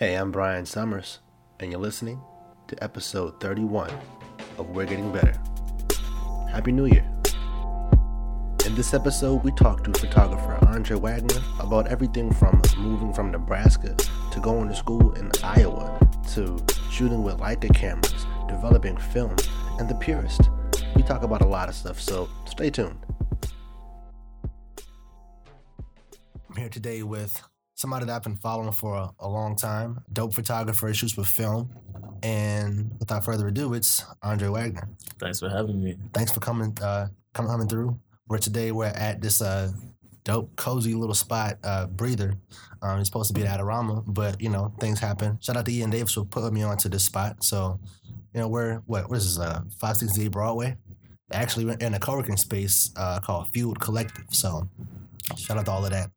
Hey, I'm Bryon Summers, and you're listening to episode 31 of We're Getting Better. Happy New Year! In this episode, we talk to photographer Andre Wagner about everything from moving from Nebraska to going to school in Iowa to shooting with Leica cameras, developing film, and the purist. We talk about a lot of stuff, so stay tuned. I'm here today with somebody that I've been following for a, a long time, dope photographer, shoots with film. And without further ado, it's Andre Wagner. Thanks for having me. Thanks for coming, uh, coming, coming through. Where today we're at this uh, dope, cozy little spot, uh, Breather. Um, it's supposed to be at Adorama, but you know things happen. Shout out to Ian Davis for putting me onto this spot. So, you know, we're what? What is this? Uh, Five Sixty Eight Broadway. Actually, we're in a co-working space uh, called Fueled Collective. So, shout out to all of that,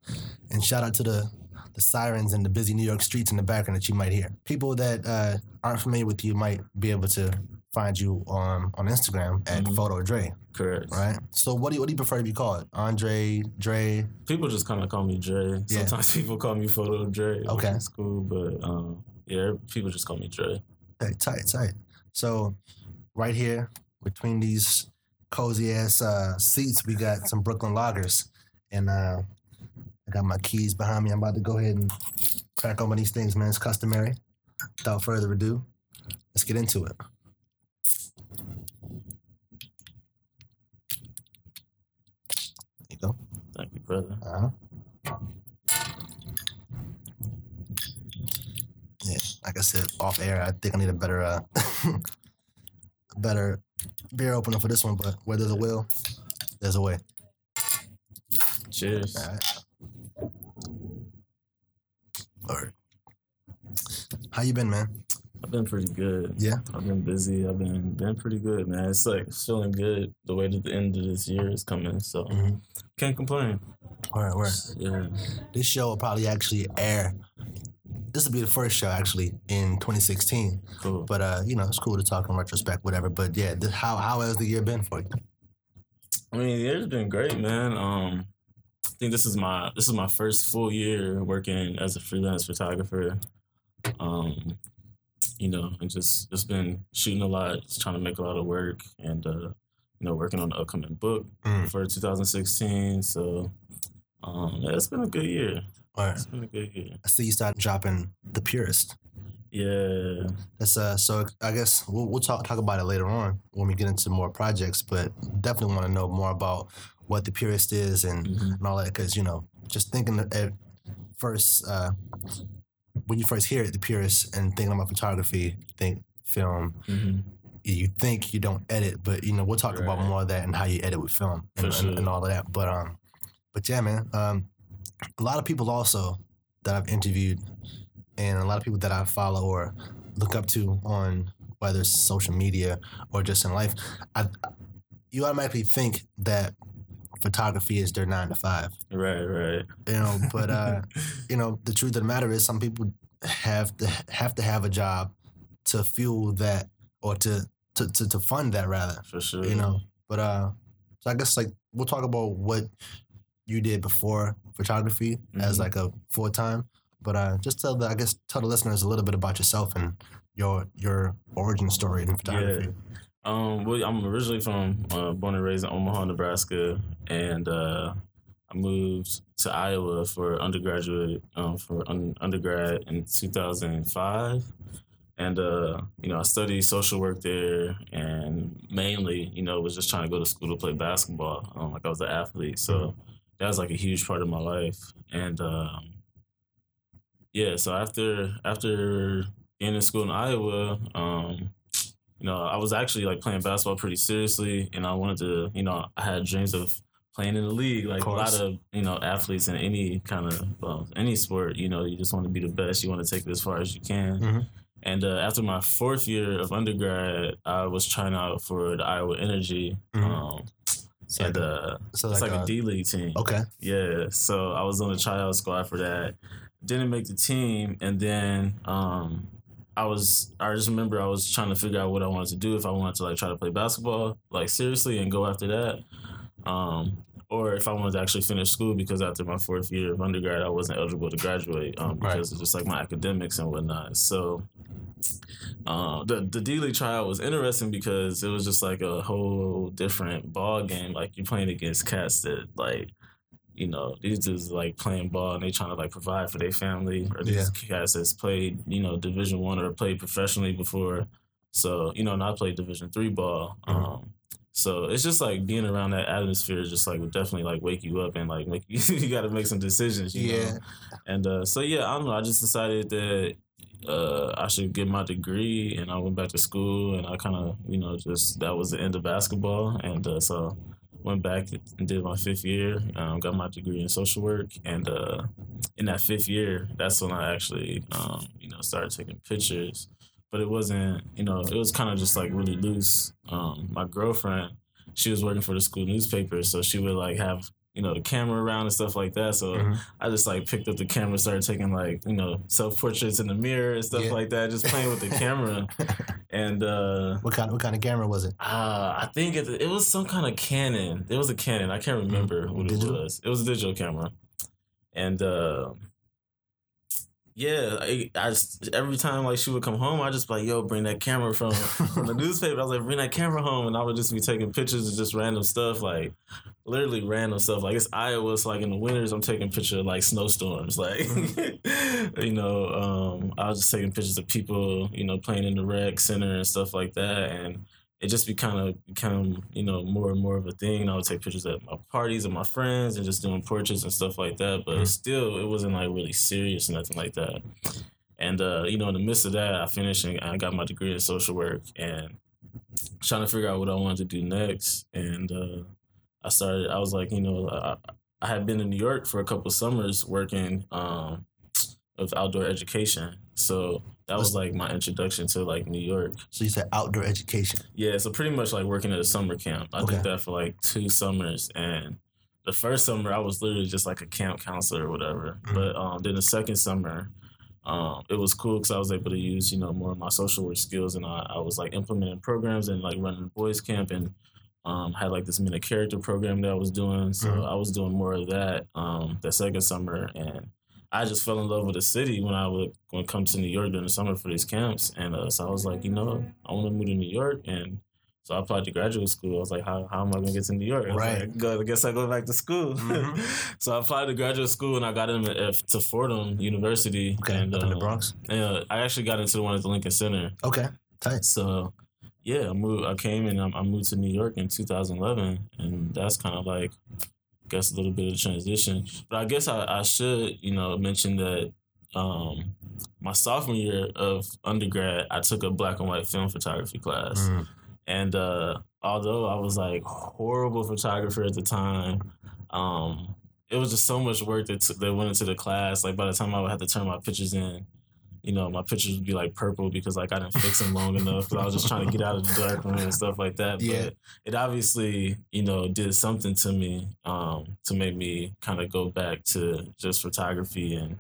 and shout out to the the sirens and the busy New York streets in the background that you might hear. People that uh, aren't familiar with you might be able to find you on on Instagram at Mhm. Photo Dre, Correct. right? So what do you, what do you prefer to be called? Andre, Dre? People just kind of call me Dre. Yeah. Sometimes people call me Photo Dre. Okay. is cool, but um, yeah, people just call me Dre. Hey, tight, tight. So right here between these cozy ass uh, seats, we got some Brooklyn Loggers, and uh, got my keys behind me. I'm about to go ahead and crack open these things, man. It's customary. Without further ado, let's get into it. There you go. Thank you, brother. Uh-huh. Yeah, like I said, off air, I think I need a better, uh, a better beer opener for this one. But where there's a will, there's a way. Cheers. All right. All right. How you been, man? I've been pretty good. Yeah. I've been busy. I've been been pretty good, man. It's like feeling good the way that the end of this year is coming. So Mhm. can't complain. All right, word. Yeah. This show will probably actually air. This will be the first show actually in 2016. Cool. But uh, you know, it's cool to talk in retrospect, whatever. But yeah, th- how how has the year been for you? I mean, the year's been great, man. Um, I think this is my this is my first full year working as a freelance photographer. Um, you know, and just just been shooting a lot, just trying to make a lot of work, and uh, you know, working on the upcoming book Mm. for 2016. So, um, yeah, it's been a good year. All right. It's been a good year. I see you started dropping the purist. Yeah, That's uh. So I guess we'll we'll talk talk about it later on when we get into more projects. But definitely want to know more about what the purist is and, Mhm. and all that because you know just thinking at first uh, when you first hear it, the purist and thinking about photography, think film. hmm You think you don't edit, but you know we'll talk about more of that and how you edit with film and, and, and all of that. But um, but yeah, man. Um, a lot of people also that I've interviewed and a lot of people that I follow or look up to on whether it's social media or just in life, I, you automatically think that photography is their nine to five. right, right. You know, but uh, you know, the truth of the matter is some people have to have to have a job to fuel that or to to, to, to fund that rather. For sure. You know. But uh so I guess like we'll talk about what you did before photography as Mhm. like a full time. But uh just tell the I guess tell the listeners a little bit about yourself and your your origin story in photography. Um, well, I'm originally from uh, born and raised in Omaha, Nebraska, and uh, I moved to Iowa for undergraduate um, for un- undergrad in 2005, and uh, you know I studied social work there, and mainly you know was just trying to go to school to play basketball. Um, like I was an athlete, so that was like a huge part of my life, and um, yeah. So after after being in school in Iowa, um, you know, I was actually like playing basketball pretty seriously, and I wanted to, you know, I had dreams of playing in the league. Like a lot of, you know, athletes in any kind of well, any sport, you know, you just want to be the best. You want to take it as far as you can. Mhm. And uh, after my fourth year of undergrad, I was trying out for the Iowa Energy. Mhm. Um, So and uh, so it's like, like uh, a D League team. Okay. Yeah, so I was on the tryout squad for that. Didn't make the team, and then um, I was. I just remember I was trying to figure out what I wanted to do. If I wanted to like try to play basketball, like seriously, and go after that, um, or if I wanted to actually finish school because after my fourth year of undergrad, I wasn't eligible to graduate um, Right. because of just like my academics and whatnot. So uh, the the D League trial was interesting because it was just like a whole different ball game. Like you're playing against cats that like. You know, these dudes like playing ball and they trying to like provide for their family, or these cats that's played, you know, Division One or played professionally before. So, you know, and I played Division Three ball. Mhm. Um, so it's just like being around that atmosphere, just like would definitely like wake you up and like make you you got to make some decisions. You Yeah. Know? And uh, so yeah, I don't know. I just decided that uh, I should get my degree, and I went back to school, and I kind of you know just that was the end of basketball, and uh, so went back and did my fifth year. Um, got my degree in social work, and uh, in that fifth year, that's when I actually um, you know started taking pictures. But it wasn't, you know, it was kind of just like really loose. Um, my girlfriend, she was working for the school newspaper, so she would like have you know the camera around and stuff like that. So Mhm. I just like picked up the camera, started taking like you know self portraits in the mirror and stuff Yeah. like that, just playing with the camera. And uh, What kind? What kind of camera was it? uh, I think it, it was some kind of Canon. It was a Canon. I can't remember what Digital? it was. It was a digital camera, and uh, yeah, I, I just, every time like she would come home, I just be like, "Yo, bring that camera from from the newspaper." I was like, "Bring that camera home," and I would just be taking pictures of just random stuff, like literally random stuff. Like it's Iowa, so like in the winters, I'm taking pictures of like snowstorms, like you know, um, I was just taking pictures of people, you know, playing in the rec center and stuff like that, and it just be kind of become you know more and more of a thing. And I would take pictures at my parties and my friends and just doing portraits and stuff like that. But Mhm. still, it wasn't like really serious, nothing like that. And uh, you know, in the midst of that, I finished and I got my degree in social work and trying to figure out what I wanted to do next. And uh, I started. I was like, you know, I, I had been in New York for a couple summers working um, with outdoor education, so that was like my introduction to like New York. So you said outdoor education. Yeah, so pretty much like working at a summer camp. I Okay. did that for like two summers, and the first summer I was literally just like a camp counselor or whatever. Mhm. But um, then the second summer, um, it was cool because I was able to use you know more of my social work skills, and I, I was like implementing programs and like running boys camp and. Um, had like this minute character program that I was doing, so Mhm. I was doing more of that um, that second summer, and I just fell in love with the city when I would when come to New York during the summer for these camps, and uh, so I was like, you know, I want to move to New York, and so I applied to graduate school. I was like, how, how am I gonna get to New York? I Right. like, Go, I guess I go back to school. Mhm. so I applied to graduate school, and I got in at, to Fordham University. Okay, and, up in the uh, Bronx. Yeah, I actually got into the one at the Lincoln Center. Okay, tight. So yeah, I moved. I came and I, I moved to New York in 2011, and that's kind of like, guess a little bit of transition. But I guess I, I should, you know, mention that um, my sophomore year of undergrad, I took a black and white film photography class, Mm. and uh, although I was like horrible photographer at the time, um, it was just so much work that t- that went into the class. Like by the time I would have to turn my pictures in, you know, my pictures would be like purple because like I didn't fix them long enough because I was just trying to get out of the dark room and stuff like that. Yeah. But it obviously, you know, did something to me um, to make me kind of go back to just photography and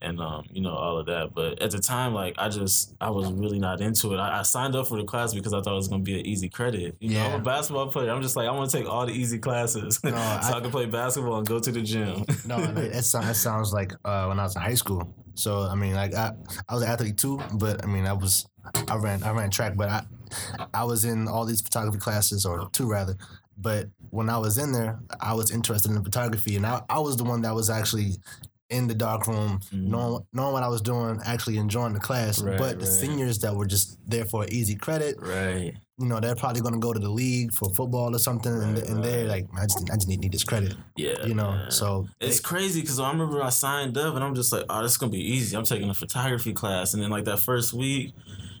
and um, you know all of that. But at the time, like I just I was really not into it. I, I signed up for the class because I thought it was gonna be an easy credit. You know, I'm a basketball player. I'm just like I want to take all the easy classes No, so I- I, can play basketball and go to the gym. No, that, that, sound, that sounds like uh, when I was in high school. So I mean, like I, I was an athlete too, but I mean, I was I ran I ran track, but I I was in all these photography classes or two rather. But when I was in there, I was interested in photography, and I, I was the one that was actually in the dark room, Mhm. knowing knowing what I was doing, actually enjoying the class. Right, but the right. seniors that were just there for easy credit, right. you know, they're probably going to go to the league for football or something, and, Right, and they're like, I just I just need, need this credit, Yeah. you know. man. So It's they- crazy because I remember I signed up and I'm just like, oh, this is gonna be easy. I'm taking a photography class, and then like that first week,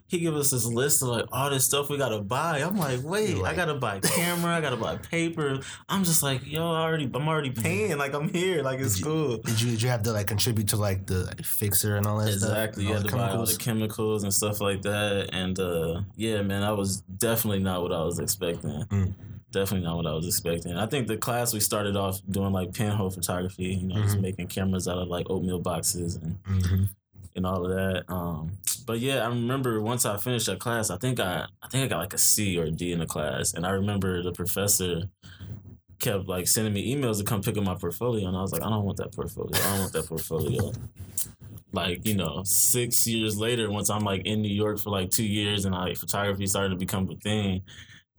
he gave us this list of like all this stuff we gotta buy. I'm like, wait, You're I gotta buy camera, I gotta buy paper. I'm just like, yo, I already, I'm already paying. Like I'm here, like it's Did cool. Did you did you have to like contribute to like the like, fixer and all that Exactly, stuff? you had the to buy all the chemicals and stuff like that, and uh, yeah, man, that was definitely not what I was expecting. Mm. Definitely not what I was expecting. I think the class we started off doing like pinhole photography, you know, just Mhm. making cameras out of like oatmeal boxes and Mhm. and all of that. Um, but yeah, I remember once I finished a class, I think I I think I got like a C or a D in the class, and I remember the professor kept like sending me emails to come pick up my portfolio, and I was like, I don't want that portfolio. I don't want that portfolio. like you know, six years later, once I'm like in New York for like two years, and like photography started to become a thing.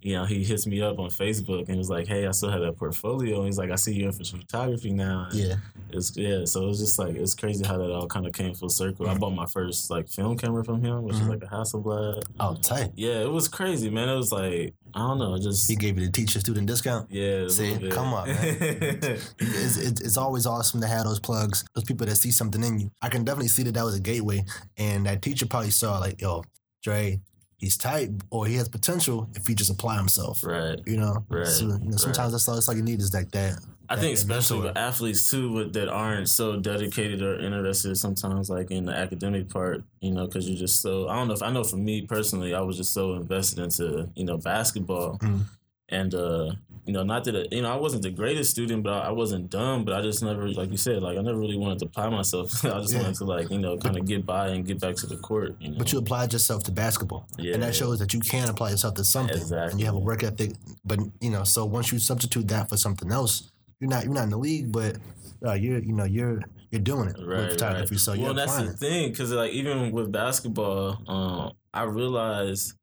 You know, he hits me up on Facebook and was like, "Hey, I still have that portfolio." And he's like, "I see you in for photography now." And Yeah. it's yeah. So it was just like it's crazy how that all kind of came full circle. I bought my first like film camera from him, which Mhm. is like a Hasselblad. Oh, tight. Yeah, it was crazy, man. It was like I don't know, just He gave you the teacher student discount. yeah. See, come on, It's, it's, it's always awesome to have those plugs, those people that see something in you. I can definitely see that that was a gateway, and that teacher probably saw like, yo, Dre, he's tight, or he has potential if he just apply himself. right. You know, Right, So, you know, sometimes that's all it's like you need is like that. I think especially with athletes too, with, that aren't so dedicated or interested sometimes, like in the academic part, you know, because you're just so. I don't know if I know for me personally, I was just so invested into you know basketball, Mm. and uh, you know, not that it, you know I wasn't the greatest student, but I, I wasn't dumb, but I just never, like you said, like I never really wanted to apply myself. I just Yeah. wanted to like you know kind of get by and get back to the court. You know, But you applied yourself to basketball, Yeah. and that shows that you can apply yourself to something, and Exactly. you have a work ethic. But you know, so once you substitute that for something else, you're not you're not in the league, but uh, you're you know you're you're doing it right, with photography. right. So well, that's the thing, because like even with basketball, um, I realized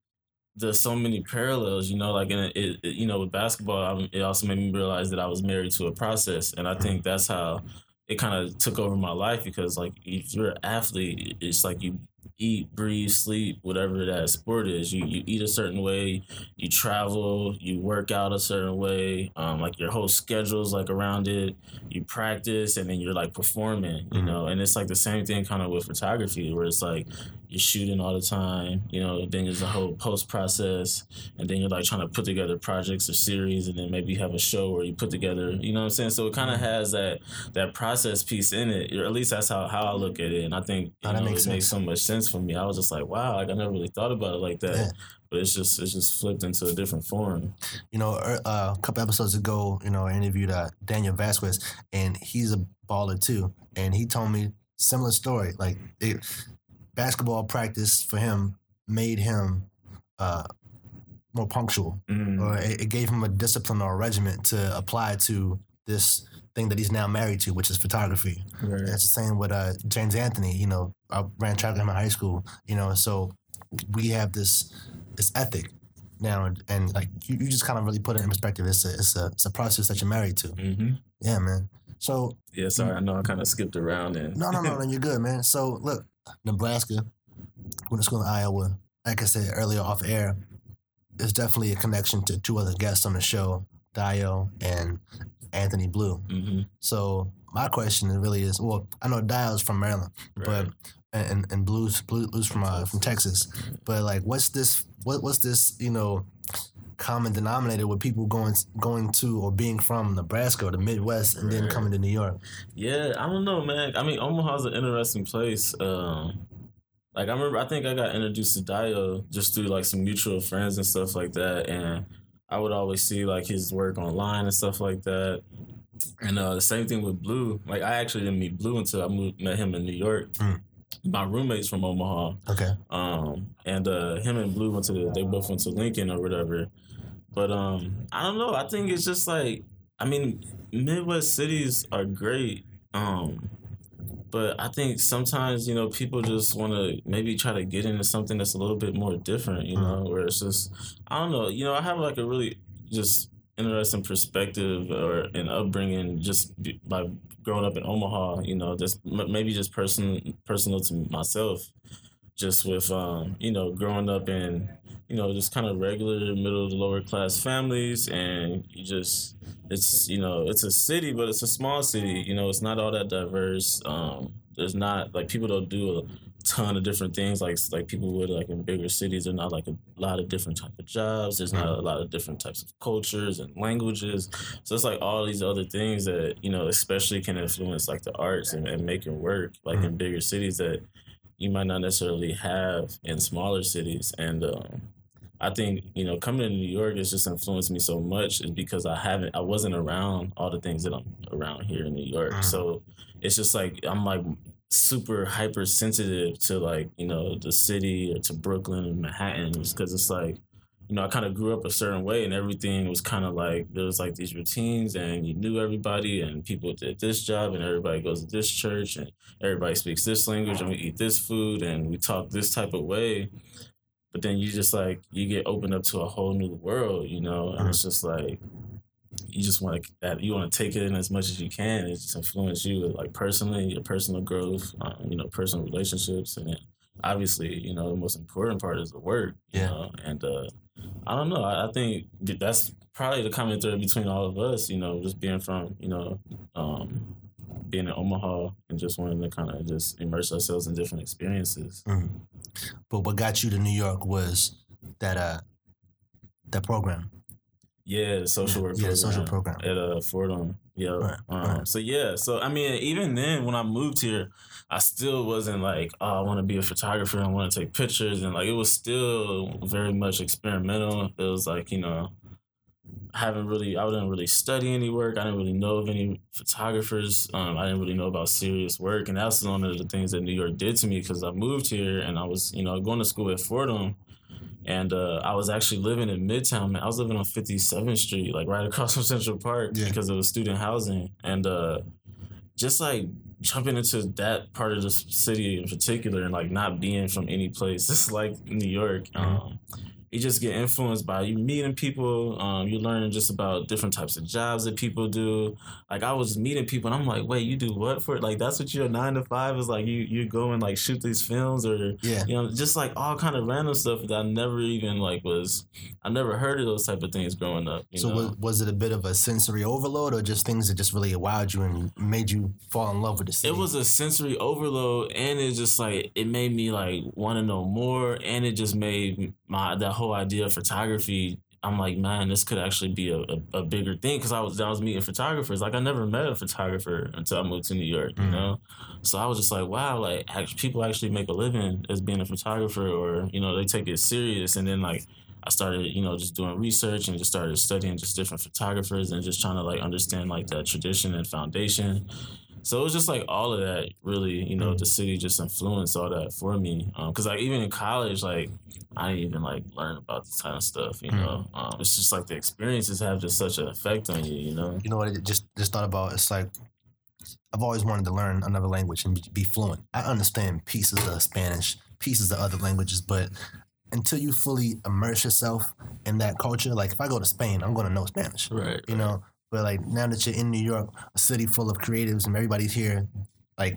there's so many parallels. You know, like in it, it you know with basketball, I, it also made me realize that I was married to a process, and I think that's how it kind of took over my life because like if you're an athlete, it's like you eat, breathe, sleep, whatever that sport is. You you eat a certain way, you travel, you work out a certain way. Um, like your whole schedule's like around it. You practice, and then you're like performing. You Mhm. know, and it's like the same thing kind of with photography, where it's like you're shooting all the time. You know, then there's a whole post process, and then you're like trying to put together projects or series, and then maybe you have a show where you put together. You know what I'm saying? So it kind of has that that process piece in it, or at least that's how, how I look at it. And I think you Oh, know, makes it makes so much sense for me. I was just like, wow, like I never really thought about it like that. Yeah. But it's just it's just flipped into a different form. You know, er, uh, a couple episodes ago, you know, I interviewed uh, Daniel Vasquez, and he's a baller too. And he told me similar story. Like it, basketball practice for him made him uh, more punctual, Mm. or it, it gave him a discipline or a regiment to apply to this thing that he's now married to, which is photography. Right. That's the same with uh, James Anthony. You know, I ran track with him in high school. You know, so we have this this ethic now, and, and like you, you just kind of really put it in perspective. It's a it's a it's a process that you're married to. hmm Yeah, man. So Yeah, sorry, I know I kind of skipped around and no, no, no, no, you're good, man. So look, Nebraska, went to school in Iowa. Like I said earlier off air, there's definitely a connection to two other guests on the show, Dio and Anthony Blue. hmm So my question really is, well, I know Dio's from Maryland, but and and Blues Blue- Blues from uh, from Texas, but like, what's this? What what's this? You know, common denominator with people going going to or being from Nebraska or the Midwest and then coming to New York? Yeah, I don't know, man. I mean, Omaha's an interesting place. Um, like I remember, I think I got introduced to Dio just through like some mutual friends and stuff like that, and I would always see like his work online and stuff like that. And uh, the same thing with Blue. Like I actually didn't meet Blue until I moved, met him in New York. Mm. My roommate's from Omaha, Okay, um, and uh, him and Blue went to the, they both went to Lincoln or whatever. But um, I don't know. I think it's just like I mean, Midwest cities are great. Um, but I think sometimes you know people just want to maybe try to get into something that's a little bit more different. You know, where it's just I don't know. You know, I have like a really just interesting perspective or an upbringing just by growing up in Omaha. You know, just maybe just person personal to myself just with um, you know growing up in you know just kind of regular middle to lower class families and you just it's you know it's a city but it's a small city you know it's not all that diverse um, there's not like people don't do a ton of different things like like people would like in bigger cities there's not like a lot of different type of jobs there's not a lot of different types of cultures and languages. So it's like all these other things that you know especially can influence like the arts and, and making work like in bigger cities that you might not necessarily have in smaller cities. And um, I think you know coming to New York has just influenced me so much is because I haven't I wasn't around all the things that I'm around here in New York. Mm. So it's just like I'm like super hypersensitive to like you know the city or to Brooklyn and Manhattan because it's like you know, I kind of grew up a certain way, and everything was kind of like there was like these routines, and you knew everybody, and people did this job, and everybody goes to this church, and everybody speaks this language, and we eat this food, and we talk this type of way. But then you just like you get opened up to a whole new world, you know, and it's just like you just want to that you want to take it in as much as you can. It just influence you like personally, your personal growth, um, you know, personal relationships, and then obviously, you know, the most important part is the work. You Yeah. know? and uh, I don't know. I, I think that's probably the common thread between all of us. You know, just being from you know, um, being in Omaha and just wanting to kind of just immerse ourselves in different experiences. Mhm. But what got you to New York was that uh that program. Yeah, the social work. Yeah, the social program. at uh Fordham. Yeah. Right, um, right. So yeah. So I mean, even then, when I moved here, I still wasn't like, oh, I want to be a photographer. I want to take pictures, and like it was still very much experimental. It was like you know, I haven't really, I didn't really study any work. I didn't really know of any photographers. Um, I didn't really know about serious work, and that's one of the things that New York did to me because I moved here and I was, you know, going to school at Fordham. And uh, I was actually living in Midtown. Man. I was living on 57th Street, like right across from Central Park, Yeah. because it was student housing. And uh, just like jumping into that part of the city in particular, and like not being from any place, just like New York, Mhm. um, you just get influenced by you meeting people. Um, you learning just about different types of jobs that people do. Like I was meeting people, and I'm like, wait, you do what for? Like that's what your nine to five is like. You you go and like shoot these films or Yeah. you know, just like all kind of random stuff that I never even like was. I never heard of those type of things growing up. You So know? was, was it a bit of a sensory overload or just things that just really wowed you and made you fall in love with the city? it was a sensory overload, and it just like it made me like want to know more, and it just made my that whole idea of photography. I'm like, man, this could actually be a, a, a bigger thing because I was I was meeting photographers. Like I never met a photographer until I moved to New York, you Mhm. know. So I was just like, wow, like people actually make a living as being a photographer, or you know, they take it serious. And then like I started, you know, just doing research and just started studying just different photographers and just trying to like understand like that tradition and foundation. So it was just like all of that, really. You know, Mm. the city just influenced all that for me. Because like even in college, like I didn't even like learn about this kind of stuff. You Mm. know, um, it's just like the experiences have just such an effect on you. You know. you know what I just just thought about? It's like I've always wanted to learn another language and be, fluent. I understand pieces of Spanish, pieces of other languages, but until you fully immerse yourself in that culture, like if I go to Spain, I'm going to know Spanish. Right. you know. But like now that you're in New York, a city full of creatives and everybody's here, like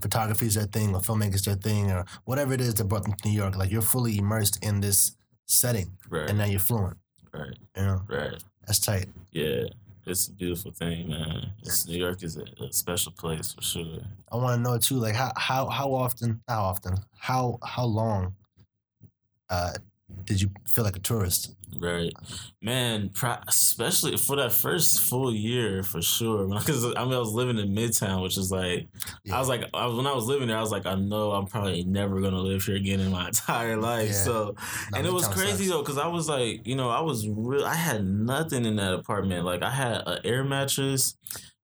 photography is their thing or filmmaking is their thing or whatever it is that brought them to New York, like you're fully immersed in this setting Right. and now you're fluent. right. You know, Right. that's tight. Yeah. It's a beautiful thing, man. It's, New York is a, a special place for sure. I want to know too, like how how how often, how often, how how long, uh, did you feel like a tourist? Right, man. Especially for that first full year, for sure. Because I mean, I was living in Midtown, which is like, I was like, I, when I was living there, I was like, I know I'm probably never gonna live here again in my entire life. Yeah. So, Nah, and it was crazy sucks. though, because I was like, you know, I was real. I had nothing in that apartment. Like, I had an air mattress.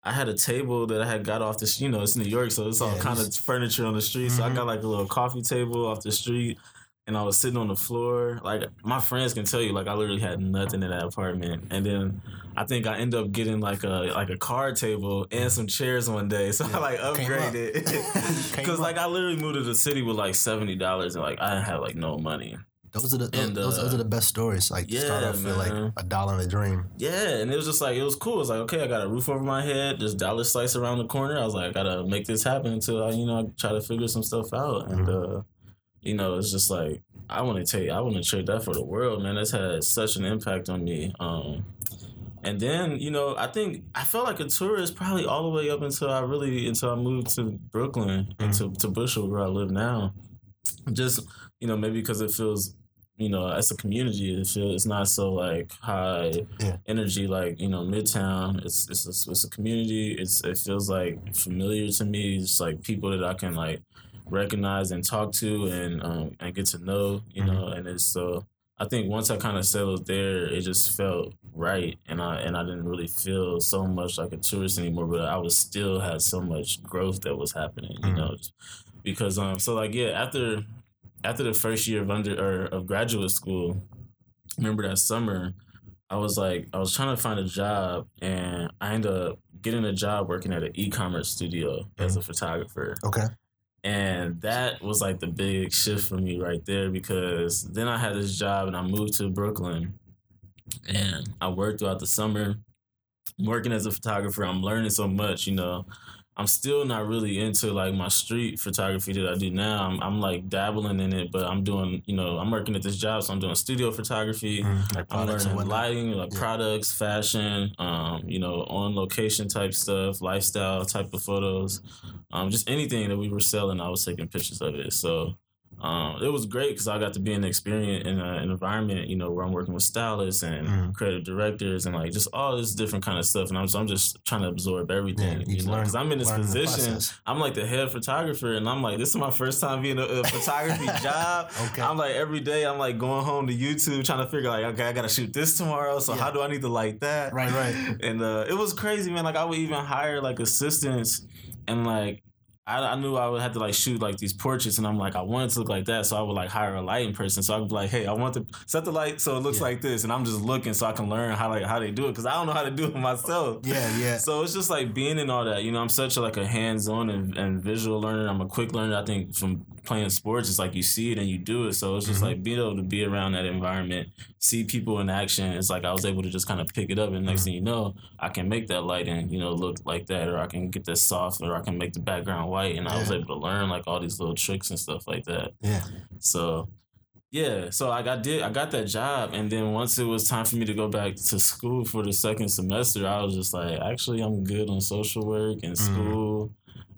I had a table that I had got off the, you know, it's New York, so it's all Yeah, kind of furniture on the street. So I Mhm. got like a little coffee table off the street, and I was sitting on the floor. Like my friends can tell you, like I literally had nothing in that apartment. And then I think I ended up getting like a like a card table and some chairs one day. So I like upgraded because like I literally moved to the city with like seventy dollars and like I didn't have like no money. Those are the those, And, those, those uh, are the best stories. Like you start off with like a dollar in a dream. Yeah, and it was just like it was cool. It was like okay, I got a roof over my head. There's dollar slice around the corner. I was like, I gotta make this happen until I, you know, I try to figure some stuff out. And uh, you know, it's just like I want to take, I want to trade that for the world, man. It's had such an impact on me. Um, and then you know, I think I felt like a tourist probably all the way up until I really until I moved to Brooklyn and to to Bushwick where I live now. Just you know, maybe because it feels. You know, as a community, it feels it's not so like high Yeah. energy like you know midtown it's it's a, it's a community it's it feels like familiar to me it's like people that i can like recognize and talk to and um and get to know you know and it's so i think once i kind of settled there it just felt right and i and i didn't really feel so much like a tourist anymore but i was still had so much growth that was happening you Mhm. know because um so like yeah after after the first year of under or of graduate school remember that summer, I was like, I was trying to find a job, and I ended up getting a job working at an e-commerce studio as a photographer. Okay. And that was like the big shift for me right there because then I had this job and I moved to Brooklyn and I worked throughout the summer. working as a photographer, I'm learning so much, you know. I'm still not really into like my street photography that I do now. I'm, I'm like dabbling in it, but I'm doing, you know, I'm working at this job, so I'm doing studio photography. Mm, like I'm learning lighting, like Yeah. products, fashion, um, you know, on location type stuff, lifestyle type of photos, um, just anything that we were selling, I was taking pictures of it. So um, it was great because I got to be in the experience in a, an environment, you know, where I'm working with stylists and Mhm. creative directors and like just all this different kind of stuff. And I'm, so I'm just trying to absorb everything, Yeah, you you know, because I'm in this position. I'm like the head photographer, and I'm like, this is my first time being a, a photography job. Okay. I'm like every day I'm like going home to YouTube trying to figure like okay I gotta shoot this tomorrow so Yeah. how do I need to light that Right, right. and uh, it was crazy man like I would even hire like assistants and like I, I knew I would have to like shoot like these portraits and I'm like I wanted to look like that so I would like hire a lighting person so I'd be like hey I want to set the light so it looks Yeah. like this and I'm just looking so I can learn how like how they do it because I don't know how to do it myself Yeah, yeah. so it's just like being in all that. You know, I'm such a, like a hands-on and, and visual learner. I'm a quick learner. I think from playing sports, it's like you see it and you do it. So it's just Mhm. like being able to be around that environment, see people in action. It's like I was able to just kind of pick it up, and next Mhm. thing you know, I can make that lighting, you know, look like that, or I can get that soft, or I can make the background white, and I was able to learn like all these little tricks and stuff like that. Yeah. So yeah, so like I did, I got that job, and then once it was time for me to go back to school for the second semester, I was just like, actually, I'm good on social work and Mhm. school,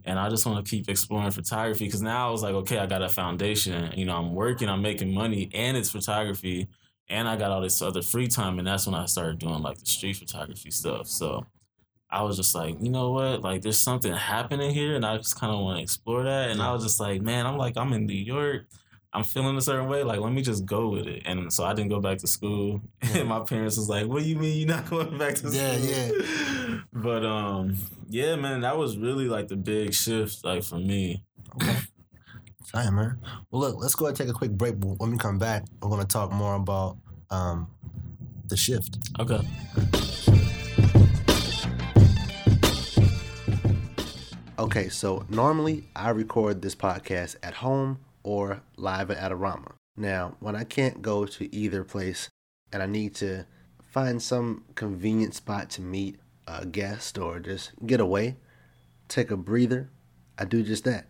and I just want to keep exploring photography because now I was like, okay, I got a foundation. You know, I'm working, I'm making money, and it's photography, and I got all this other free time, and that's when I started doing like the street photography stuff. So. I was just like, you know what? Like, there's something happening here, and I just kind of want to explore that. And I was just like, man, I'm like, I'm in New York. I'm feeling a certain way. Like, let me just go with it. And so I didn't go back to school. Yeah. And my parents was like, what do you mean you're not going back to school? yeah. Yeah. but um, yeah, man, that was really like the big shift, like for me. Okay. All right, man. Well, look, let's go ahead and take a quick break. When we come back, we're going to talk more about um, the shift. Okay. Okay, so normally I record this podcast at home or live at Adorama. Now, when I can't go to either place and I need to find some convenient spot to meet a guest or just get away, take a breather, I do just that.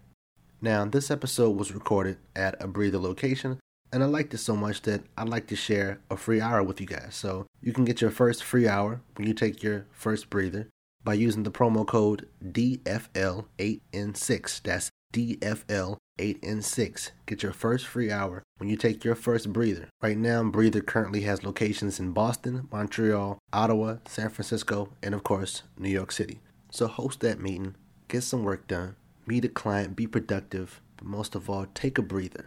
Now, this episode was recorded at a breather location, and I liked it so much that I'd like to share a free hour with you guys. So you can get your first free hour when you take your first breather by using the promo code DFL8N6. That's DFL8N6. Get your first free hour when you take your first breather. Right now, Breather currently has locations in Boston, Montreal, Ottawa, San Francisco, and of course, New York City. So host that meeting, get some work done, meet a client, be productive, but most of all, take a breather.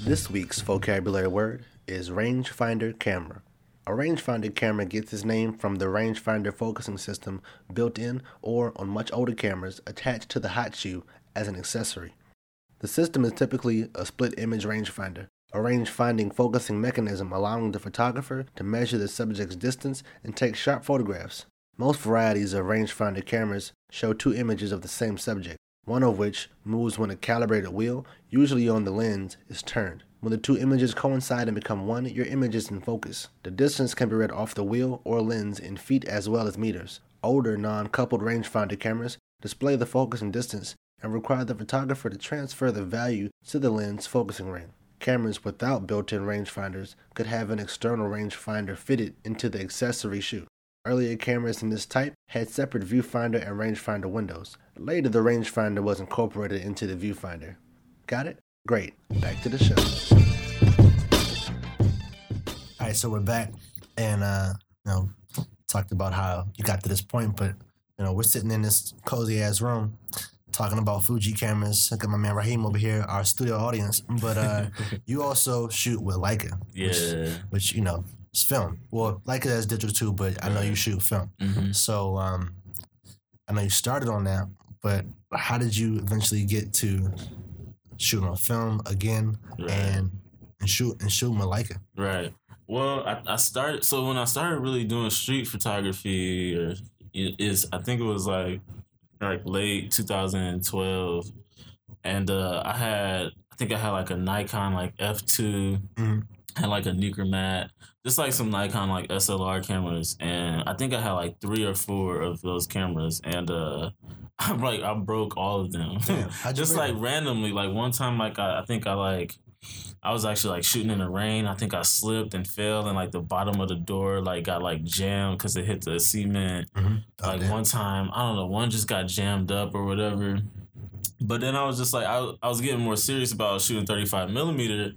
This week's vocabulary word is rangefinder camera. A rangefinder camera gets its name from the rangefinder focusing system built in or on much older cameras attached to the hot shoe as an accessory. The system is typically a split image rangefinder, a range finding focusing mechanism allowing the photographer to measure the subject's distance and take sharp photographs. Most varieties of rangefinder cameras show two images of the same subject, one of which moves when a calibrated wheel, usually on the lens, is turned. When the two images coincide and become one, your image is in focus. The distance can be read off the wheel or lens in feet as well as meters. Older non coupled rangefinder cameras display the focus and distance and require the photographer to transfer the value to the lens focusing ring. Cameras without built in rangefinders could have an external rangefinder fitted into the accessory shoe. Earlier cameras in this type had separate viewfinder and rangefinder windows. Later, the rangefinder was incorporated into the viewfinder. Got it? Great. Back to the show. All right, so we're back, and uh, you know, talked about how you got to this point, but you know, we're sitting in this cozy ass room talking about Fuji cameras. Look at my man Raheem over here, our studio audience. But uh, you also shoot with Leica, which, yeah. which you know is film. Well, Leica is digital too, but I know you shoot film. hmm So um, I know you started on that, but how did you eventually get to shooting on film again? Right. And and shoot and shoot Malika? Right. Well, I, I started. So when I started really doing street photography, or is I think it was like like late 2012, and uh, I had I think I had like a Nikon like f 2 Mhm. Had like a Mat, just like some Nikon like SLR cameras, and I think I had like three or four of those cameras, and uh, I'm like I broke all of them, Damn, just like them? randomly. Like one time, like I, I think I like I was actually like shooting in the rain. I think I slipped and fell, and like the bottom of the door like got like jammed because it hit the cement. Mhm. Oh, Like damn. one time, I don't know, one just got jammed up or whatever. But then I was just like, I, I was getting more serious about shooting 35 millimeter.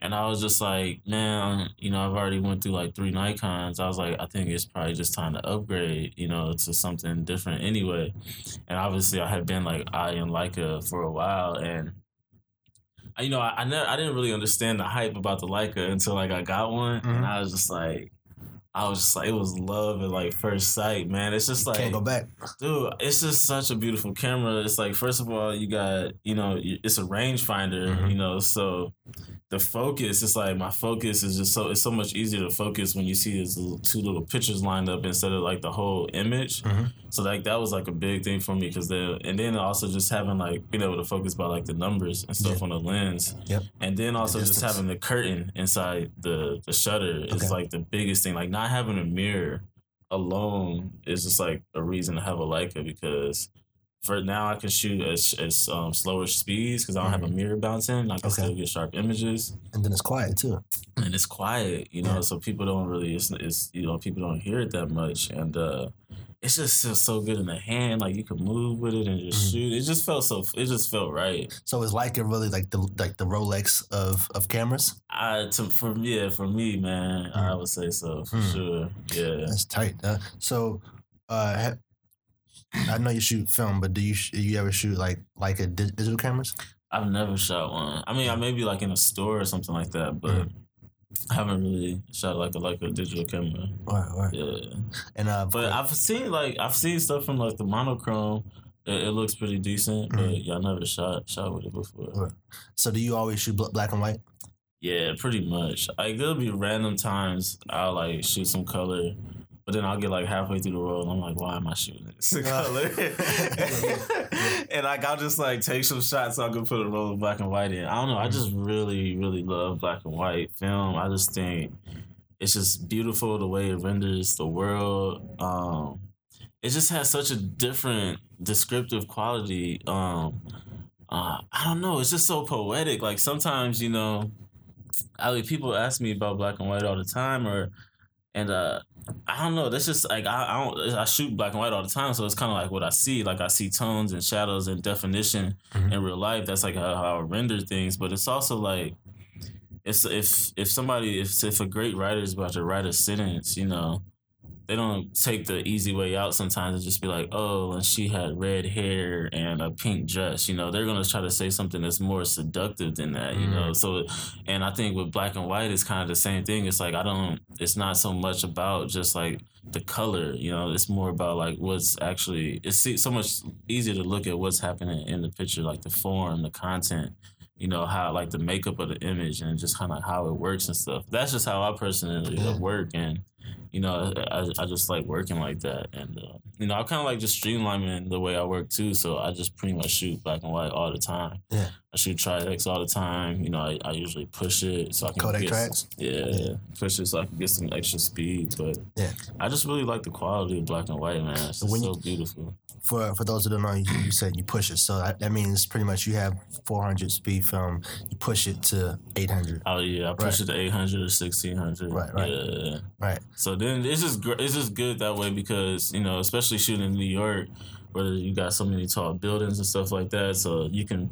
And I was just like, man, you know, I've already went through like three Nikons. I was like, I think it's probably just time to upgrade, you know, to something different anyway. And obviously, I had been like I eyeing Leica for a while, and you know, I I, never, I didn't really understand the hype about the Leica until like I got one, Mhm. and I was just like, I was just like, it was love at like first sight, man. It's just like Can't go back. Dude, it's just such a beautiful camera. It's like, first of all, you got, you know, it's a rangefinder, Mhm. you know, so the focus, it's like my focus is just so, it's so much easier to focus when you see these little, two little pictures lined up instead of like the whole image. Mhm. So, like, that was like a big thing for me because then, and then also just having like, being able to focus by like the numbers and stuff Yeah. on the lens. Yep. And then also just having the curtain inside the, the shutter is Okay. like the biggest thing. Like, not having a mirror alone is just like a reason to have a Leica because for now I can shoot at, at um, slower speeds because I don't have a mirror bouncing. Like I can Okay. still get sharp images And then it's quiet too. and it's quiet, you know, Yeah. so people don't really, it's, it's, you know, people don't hear it that much. And uh, it's just feels so good in the hand. Like you can move with it and just Mhm. shoot. It just felt so, it just felt right. So it's like it really like the like the Rolex of of cameras. I, to, for me, yeah, for me, man, I Mm. would say so for Mm. sure. Yeah. That's tight. So, uh, I know you shoot film, but do you sh- you ever shoot like like a di- digital cameras? I've never shot one. I mean, I may be like in a store or something like that, but Mhm. I haven't really shot like a like a digital camera. Right, right. Yeah, And uh, but I've seen like I've seen stuff from like the monochrome. It, it looks pretty decent, but Mhm. yeah, I never shot shot with it before. Right. so do you always shoot bl- black and white? Yeah, pretty much. Like there'll be random times I'll like shoot some color, but then I'll get like halfway through the roll and I'm like, why am I shooting this color? and like I'll just like take some shots so I can put a roll of black and white in. I don't know. I just really, really love black and white film. I just think it's just beautiful the way it renders the world. Um, it just has such a different descriptive quality. Um, uh, I don't know. It's just so poetic. Like sometimes, you know, I mean, people ask me about black and white all the time, or and uh, I don't know. That's just like I, I don't. I shoot black and white all the time, so it's kind of like what I see. Like I see tones and shadows and definition Mhm. in real life. That's like how, how I render things. But it's also like it's if if somebody if if a great writer is about to write a sentence, you know, they don't take the easy way out sometimes and just be like, oh, and she had red hair and a pink dress. You know, they're gonna try to say something that's more seductive than that. You know, mm. so and I think with black and white, it's kind of the same thing. It's like I don't. It's not so much about just like the color. You know, it's more about like what's actually. It's so much easier to look at what's happening in the picture, like the form, the content. You know how like the makeup of the image and just kind of how it works and stuff. That's just how I personally Yeah. work and you know, I, I just like working like that. And, uh, you know, I kind of like just streamlining the way I work too. So I just pretty much shoot black and white all the time. Yeah. I shoot Tri-X all the time. You know, I, I usually push it so I can Kodak get, Tri-X. Yeah, Yeah. push it so I can get some extra speed. But Yeah. I just really like the quality of black and white, man. It's So just so you- beautiful. For for those who don't know, you, you said you push it, so that, that means pretty much you have 400 speed film, you push it to 800. Oh yeah, I push it to 800 or 1600. Right, right. Yeah. Right. So then just gr- it's just good that way because you know, especially shooting in New York, where you got so many tall buildings and stuff like that. So you can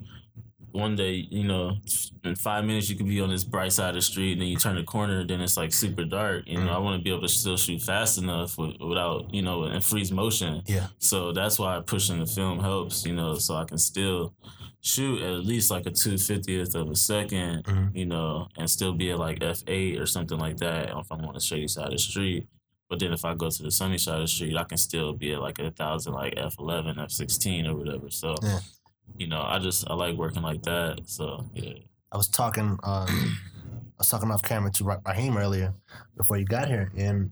one day, you know, in five minutes you could be on this bright side of the street, and then you turn the corner, and then it's like super dark. You know, Mm. I want to be able to still shoot fast enough with, without you know, and freeze motion. Yeah. So that's why pushing the film helps. You know, so I can still shoot at least like a two fiftieth of a 2nd Mhm. you know, and still be at like f eight or something like that if I'm on the shady side of the street. But then if I go to the sunny side of the street, I can still be at like a thousand, like f eleven, f sixteen, or whatever. So, Yeah. You know, I just I like working like that. So yeah, I was talking uh, I was talking off camera to Ra- Raheem earlier before you got here, and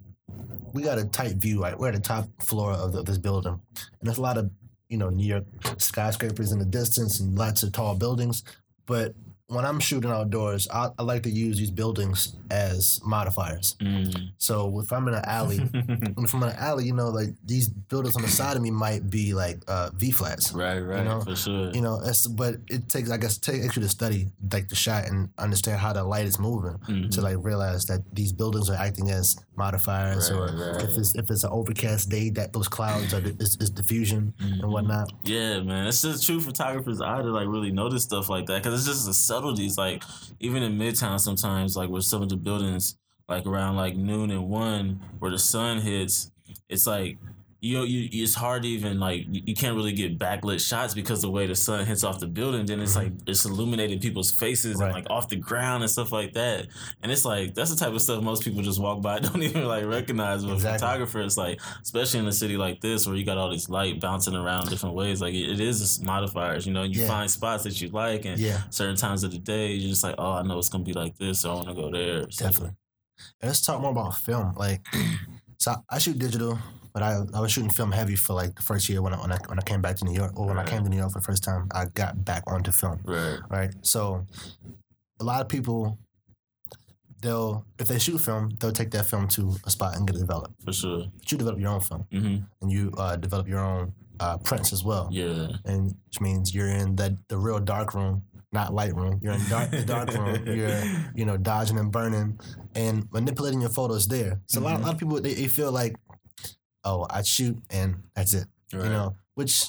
we got a tight view. Right, we're at the top floor of, the, this building, and there's a lot of you know New York skyscrapers in the distance and lots of tall buildings. But when I'm shooting outdoors, I, I like to use these buildings as modifiers. Mm. So if I'm in an alley, if I'm in an alley, you know, like these buildings on the side of me might be like uh, V flats. right, right, know, for sure. You know, it's, but it takes, I guess, take actually to study like the shot and understand how the light is moving Mhm. to like realize that these buildings are acting as modifiers, Right, or right. if it's if it's an overcast day, that those clouds are is, is diffusion Mhm. and whatnot. Yeah, man, it's just true photographer's eye to like really notice stuff like that because it's just the subtleties. Like even in Midtown, sometimes like with some of the buildings, like around like noon and one, where the sun hits, it's like you know, you it's hard to even like you can't really get backlit shots because the way the sun hits off the building. Then it's like mm-hmm. it's illuminating people's faces Right. and like off the ground and stuff like that. And it's like that's the type of stuff most people just walk by don't even like recognize. But Exactly. photographers, like especially in a city like this where you got all this light bouncing around different ways, like it, it is just modifiers. You know, you Yeah. find spots that you like and Yeah, certain times of the day you're just like, oh, I know it's gonna be like this, so I want to go there. Definitely. And let's talk more about film. Like, so I shoot digital, but I, I was shooting film heavy for like the first year when I when I, when I came back to New York, or when Right. I came to New York for the first time, I got back onto film. Right. right? So a lot of people they'll if they shoot film, they'll take that film to a spot and get it developed. For sure. But you develop your own film hmm and you uh, develop your own uh, prints as well. Yeah. And which means you're in that the real dark room, not light room. You're in dark, the dark room. You're you know dodging and burning and manipulating your photos there. So a, lot, a lot of people they, they feel like, oh, I shoot and that's it. Right. You know, which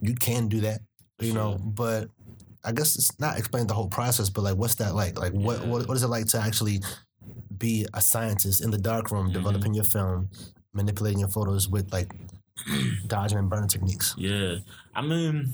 you can do that. You know, but I guess it's not explain the whole process, but like, what's that like? Like, what Yeah. what, what is it like to actually be a scientist in the dark room, Mhm. developing your film, manipulating your photos with like dodging and burning techniques? Yeah, I mean,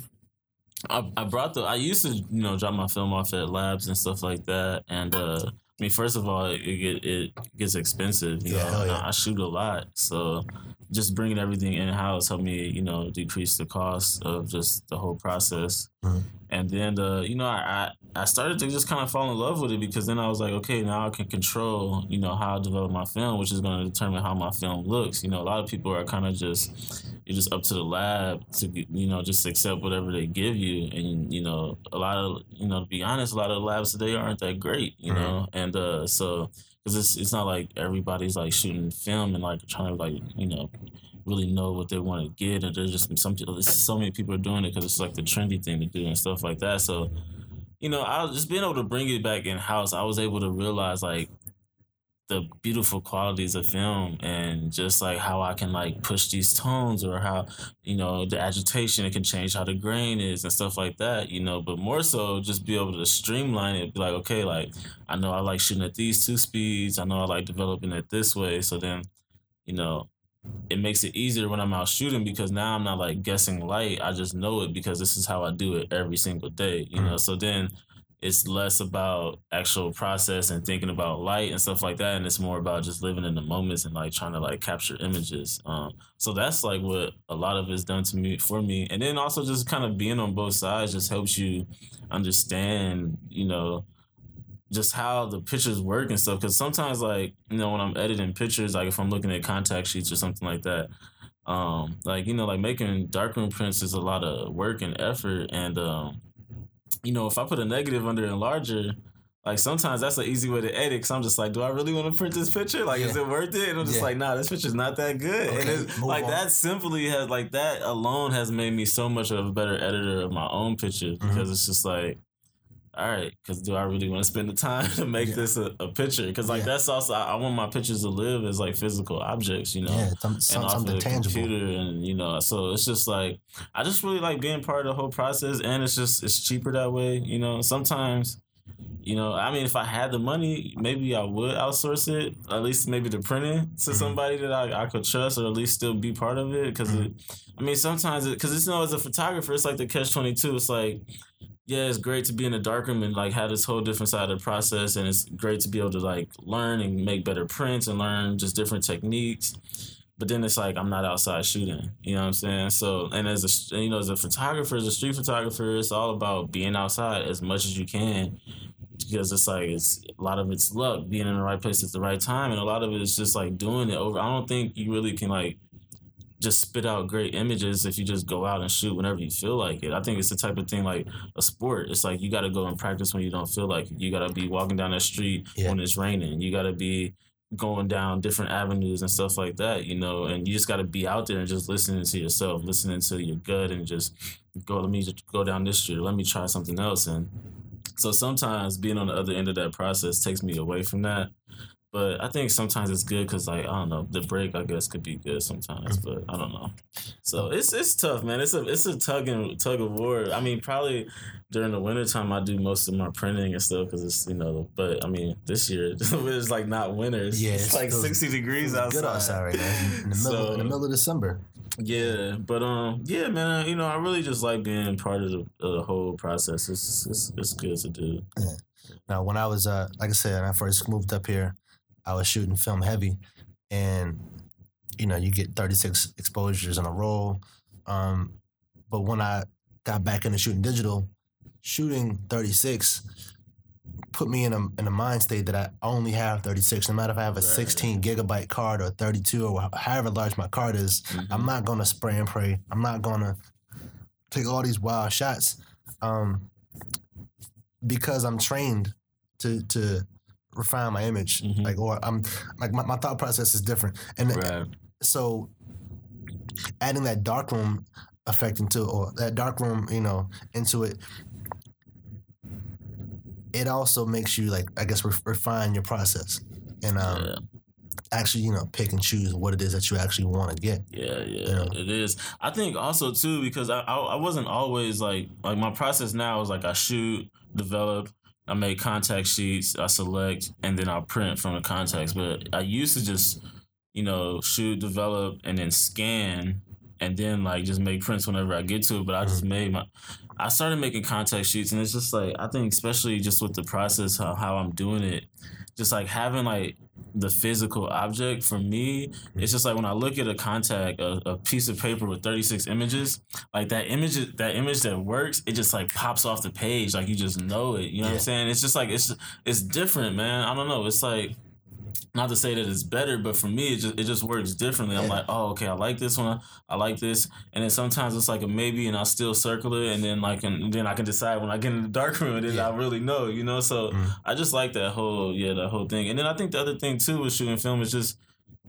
I, I brought the. I used to, you know, drop my film off at labs and stuff like that. And uh, I mean, first of all, it get, it gets expensive. You Yeah, know, yeah. I, shoot a lot, so just bringing everything in house helped me, you know, decrease the cost of just the whole process. Mhm. And then, uh, you know, I, I I started to just kind of fall in love with it because then I was like, okay, now I can control, you know, how I develop my film, which is going to determine how my film looks. You know, a lot of people are kind of just you're just up to the lab to you know just accept whatever they give you. And you know a lot of you know to be honest a lot of labs today aren't that great you know? And uh so because it's it's not like everybody's like shooting film and like trying to like you know really know what they want to get and there's just some people so many people are doing it because it's like the trendy thing to do and stuff like that. So you know I was just being able to bring it back in house I was able to realize like the beautiful qualities of film and just like how I can like push these tones or how you know the agitation it can change how the grain is and stuff like that you know but more so just be able to streamline it be like okay like I know I like shooting at these two speeds I know I like developing it this way. So then you know it makes it easier when I'm out shooting because now I'm not like guessing light. I just know it because this is how I do it every single day you know? So then it's less about actual process and thinking about light and stuff like that and it's more about just living in the moments and like trying to like capture images um so that's like what a lot of it's done to me for me and then also just kind of being on both sides just helps you understand you know just how the pictures work and stuff because sometimes like you know when i'm editing pictures like if i'm looking at contact sheets or something like that um like you know like making darkroom prints is a lot of work and effort and um you know, if I put a negative under enlarger, like sometimes that's an easy way to edit. Cause I'm just like, do I really want to print this picture? Like, is it worth it? And I'm just Yeah. like, nah, this picture's not that good. and it's like on. that simply has like that alone has made me so much of a better editor of my own pictures Mm-hmm. because it's just like. All right, because do I really want to spend the time to make Yeah. this a, a picture? Because like Yeah. that's also I, I want my pictures to live as like physical objects, you know Yeah, some, and some, off something the tangible. computer and you know so it's just like i just really like being part of the whole process and it's just it's cheaper that way you know sometimes you know i mean if i had the money maybe i would outsource it at least maybe the printing to Mhm. somebody that I, I could trust or at least still be part of it because Mhm. i mean sometimes it because it's you know as a photographer it's like the catch 22 it's like yeah, it's great to be in the darkroom and like have this whole different side of the process, and it's great to be able to like learn and make better prints and learn just different techniques. But then it's like I'm not outside shooting, you know what I'm saying? So, and as a you know, as a photographer, as a street photographer, it's all about being outside as much as you can, because it's like it's a lot of it's luck, being in the right place at the right time, and a lot of it is just like doing it over. I don't think you really can like just spit out great images if you just go out and shoot whenever you feel like it. I think it's the type of thing like a sport. It's like you got to go and practice when you don't feel like it. You got to be walking down the street Yeah. when it's raining. You got to be going down different avenues and stuff like that, you know, and you just got to be out there and just listening to yourself, listening to your gut and just go, let me just go down this street, let me try something else. And so sometimes being on the other end of that process takes me away from that. But I think sometimes it's good because, like, I don't know, the break I guess could be good sometimes, but I don't know. So it's it's tough, man. It's a it's a tug and tug of war. I mean, probably during the wintertime I do most of my printing and stuff because it's you know. But I mean, this year it's like not winter. It's, Yeah, it's it's like sixty degrees outside. Good outside right now. In the middle, So- in the middle of December. Yeah, but um, yeah, man. You know, I really just like being part of the, of the whole process. It's, it's it's good to do. Yeah. Now, when I was, uh, like I said, when I first moved up here, I was shooting film heavy, and you know, you get 36 exposures in a roll. Um, but when I got back into shooting digital, shooting 36 put me in a in a mind state that I only have 36. No matter if I have a Right. 16 gigabyte card or 32 or however large my card is, I'm not gonna spray and pray. I'm not gonna take all these wild shots. Um, because I'm trained to to refine my image. Mhm. Like or I'm like my, my thought process is different. And Right. so adding that dark room effect into or that dark room, you know, into it, it also makes you like I guess ref- refine your process and um, yeah. actually you know pick and choose what it is that you actually want to get. Yeah, yeah, Yeah. it is. I think also too because I, I I wasn't always like like my process now is like I shoot, develop, I make contact sheets, I select, and then I print from the contacts. But I used to just you know shoot, develop, and then scan, and then like just make prints whenever I get to it. But I just mm-hmm. made my I started making contact sheets, and it's just like I think especially just with the process how how I'm doing it, just like having like the physical object for me it's just like when I look at a contact, a, a piece of paper with 36 images, like that image, that image that works, it just like pops off the page, like you just know it. You know what I'm saying? It's just like it's it's different, man. I don't know. It's like not to say that it's better, but for me, it just it just works differently. I'm like, oh, okay, I like this one, I like this, and then sometimes it's like a maybe, and I still circle it, and then like, and then I can decide when I get in the dark room, and then Yeah. I really know, you know. So Mhm. I just like that whole, yeah, that whole thing. And then I think the other thing too with shooting film is just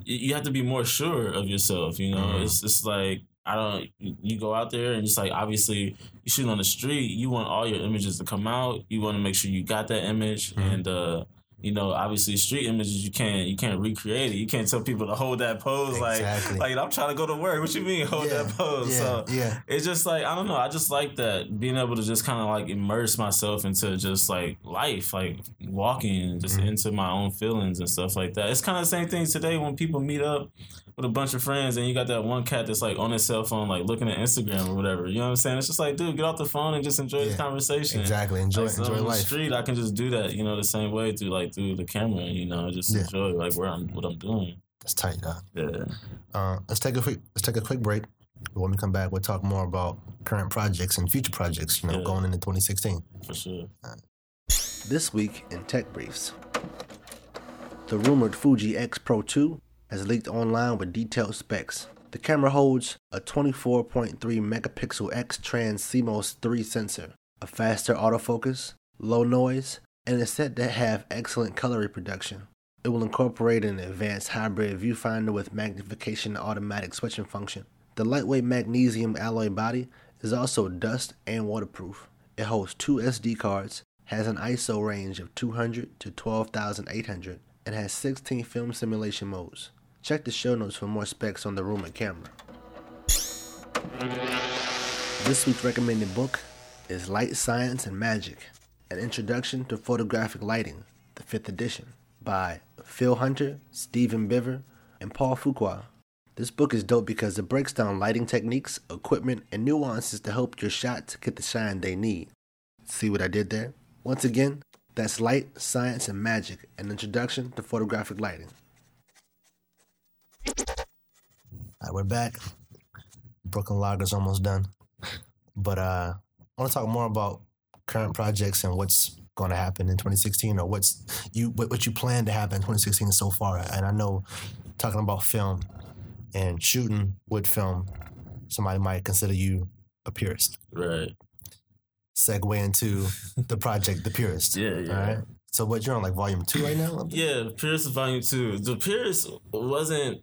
you have to be more sure of yourself. You know, Mhm. it's it's like I don't. You go out there and just like obviously you shoot on the street. You want all your images to come out. You want to make sure you got that image Mhm. and. uh you know, obviously, street images you can't you can't recreate it. You can't tell people to hold that pose Exactly. like like I'm trying to go to work. What you mean hold yeah, that pose? yeah, So yeah. it's just like I don't know. I just like that being able to just kind of like immerse myself into just like life, like walking just Mhm. into my own feelings and stuff like that. It's kind of the same thing today when people meet up with a bunch of friends and you got that one cat that's like on his cell phone, like looking at Instagram or whatever. You know what I'm saying? It's just like, dude, get off the phone and just enjoy Yeah, the conversation. Exactly. Enjoy Like, so enjoy on the life. street, I can just do that, you know, the same way through like through the camera, you know, just Yeah. enjoy like where I'm what I'm doing. That's tight, dog. Yeah. Uh, let's take a quick let's take a quick break. When we come back, we'll talk more about current projects and future projects. You know, Yeah. going into 2016. For sure. This week in Tech Briefs, the rumored Fuji X Pro 2 has leaked online with detailed specs. The camera holds a 24.3 megapixel X trans CMOS 3 sensor, a faster autofocus, low noise, and is said to have excellent color reproduction. It will incorporate an advanced hybrid viewfinder with magnification and automatic switching function. The lightweight magnesium alloy body is also dust and waterproof. It holds two SD cards, has an ISO range of 200 to 12800, and has 16 film simulation modes. Check the show notes for more specs on the rumored camera. This week's recommended book is Light Science and Magic An Introduction to Photographic Lighting, the 5th edition, by Fil Hunter, Steven Biver, and Paul Fuqua. This book is dope because it breaks down lighting techniques, equipment, and nuances to help your shots get the shine they need. See what I did there? Once again, that's Light, Science, and Magic An Introduction to Photographic Lighting. All right, we're back. Brooklyn Lager's almost done. But uh, I want to talk more about current projects and what's going to happen in 2016, or what's you what, you plan to happen in 2016 so far? And I know talking about film and shooting with film, somebody might consider you a purist. Right. Segue into the project, The Purist. Yeah, yeah. All right. So what you're on like volume two right now? Yeah, Purist Volume Two. The Purist wasn't.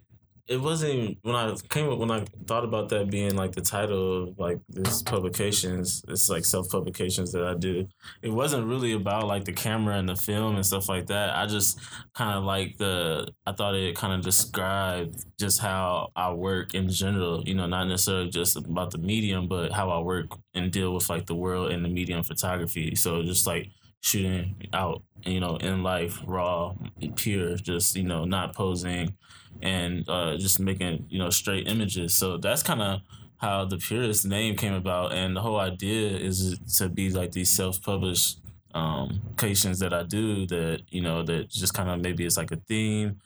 It wasn't when I came up when I thought about that being like the title of like this publications. It's like self publications that I do. It wasn't really about like the camera and the film and stuff like that. I just kind of like the. I thought it kind of described just how I work in general. You know, not necessarily just about the medium, but how I work and deal with like the world and the medium photography. So just like shooting out, you know, in life, raw, pure, just, you know, not posing and uh, just making, you know, straight images. So that's kind of how the purist name came about. And the whole idea is to be like these self published um creations that I do that, you know, that just kind of maybe it's like a theme.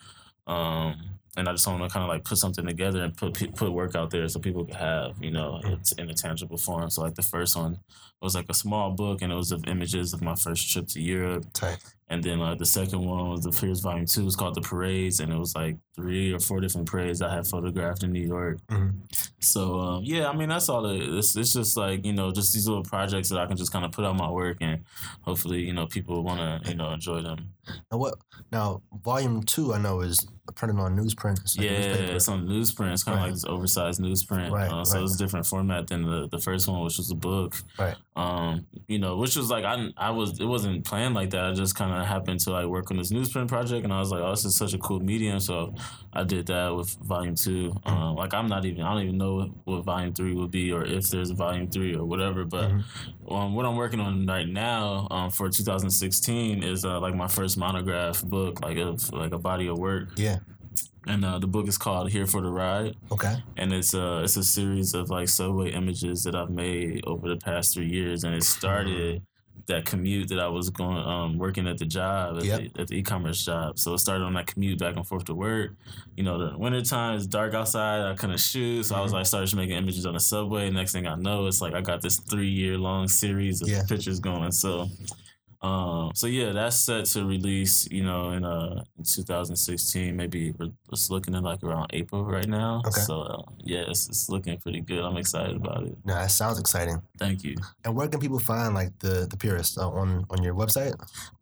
Um, and I just want to kind of like put something together and put put work out there so people could have you know mm-hmm. it's in a tangible form. So like the first one was like a small book and it was of images of my first trip to Europe. Tight. And then like the second one was the Purist Volume Two. It's called the Parades, and it was like three or four different parades I had photographed in New York. Mhm. So um, yeah, I mean that's all it is. It's just like you know just these little projects that I can just kind of put out my work and hopefully you know people want to you know enjoy them. Now what? Now volume two, I know is printed on newsprint. It's like yeah, newspaper. it's on newsprint. It's kind of Right. like this oversized newsprint. Right, uh, so right. it's a different format than the, the first one, which was a book. Right. Um, you know, which was like I I was it wasn't planned like that. I just kind of happened to like work on this newsprint project, and I was like, oh, this is such a cool medium. So I did that with volume two. Mm-hmm. Um, like I'm not even I don't even know what volume three will be or if there's a volume three or whatever. But Mhm. um, what I'm working on right now um, for 2016 is uh, like my first monograph book, like of like a body of work, Yeah. and uh, the book is called Here for the Ride Okay. and it's a it's a series of like subway images that I've made over the past three years, and it started that commute that I was going um working at the job at, Yep. the, at the e-commerce job. So it started on that commute back and forth to work. You know, the winter time it's dark outside. I couldn't shoot, so I was like started making images on the subway. Next thing I know, it's like I got this three year long series of Yeah. pictures going. So. Um, so yeah, that's set to release, you know, in uh in 2016. Maybe we're just looking at like around April right now. Okay. So uh, yeah, it's, it's looking pretty good. I'm excited about it. Now that sounds exciting. Thank you. And where can people find like the the purist uh, on on your website?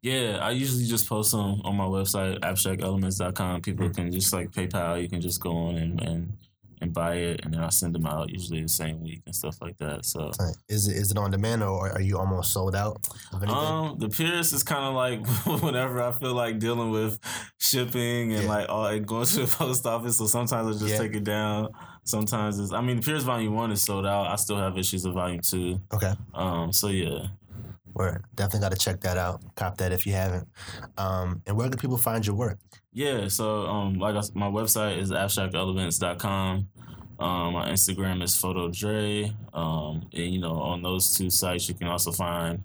Yeah, I usually just post them on my website, abstractelements.com. People can just like PayPal. You can just go on and and, and buy it, and then I send them out usually the same week and stuff like that. So. Is it is it on demand or are you almost sold out of anything? Um, the Purist is kind of like whenever I feel like dealing with shipping and Yeah. like all and going to the post office. So sometimes I just Yeah. take it down. Sometimes it's. I mean, the Purist Volume One is sold out. I still have issues of Volume Two. okay. Um. So yeah. Word. Definitely got to check that out. Cop that if you haven't. Um, and where can people find your work? Yeah. So um, like I my website is abstractelements.com. Um, my Instagram is photo photodre. Um, and you know on those two sites you can also find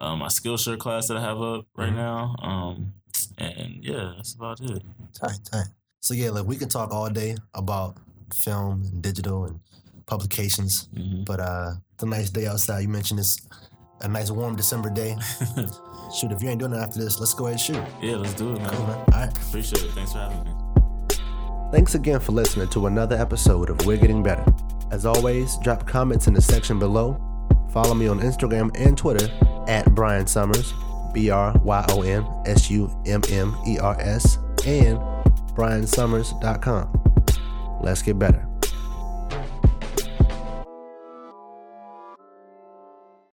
um, my Skillshare class that I have up right Mhm. now. Um, and yeah, that's about it. Tight, tight. So yeah, like we can talk all day about film and digital and publications, Mhm. but uh, it's a nice day outside. You mentioned it's a nice warm December day. Shoot, if you ain't doing it after this, let's go ahead and shoot. yeah, let's do it, man. Cool, man. All right. Appreciate it. Thanks for having me. Thanks again for listening to another episode of We're Getting Better. As always, drop comments in the section below. Follow me on Instagram and Twitter at Bryon Summers, B R Y O N S U M M E R S, and BryonSummers.com. Let's get better.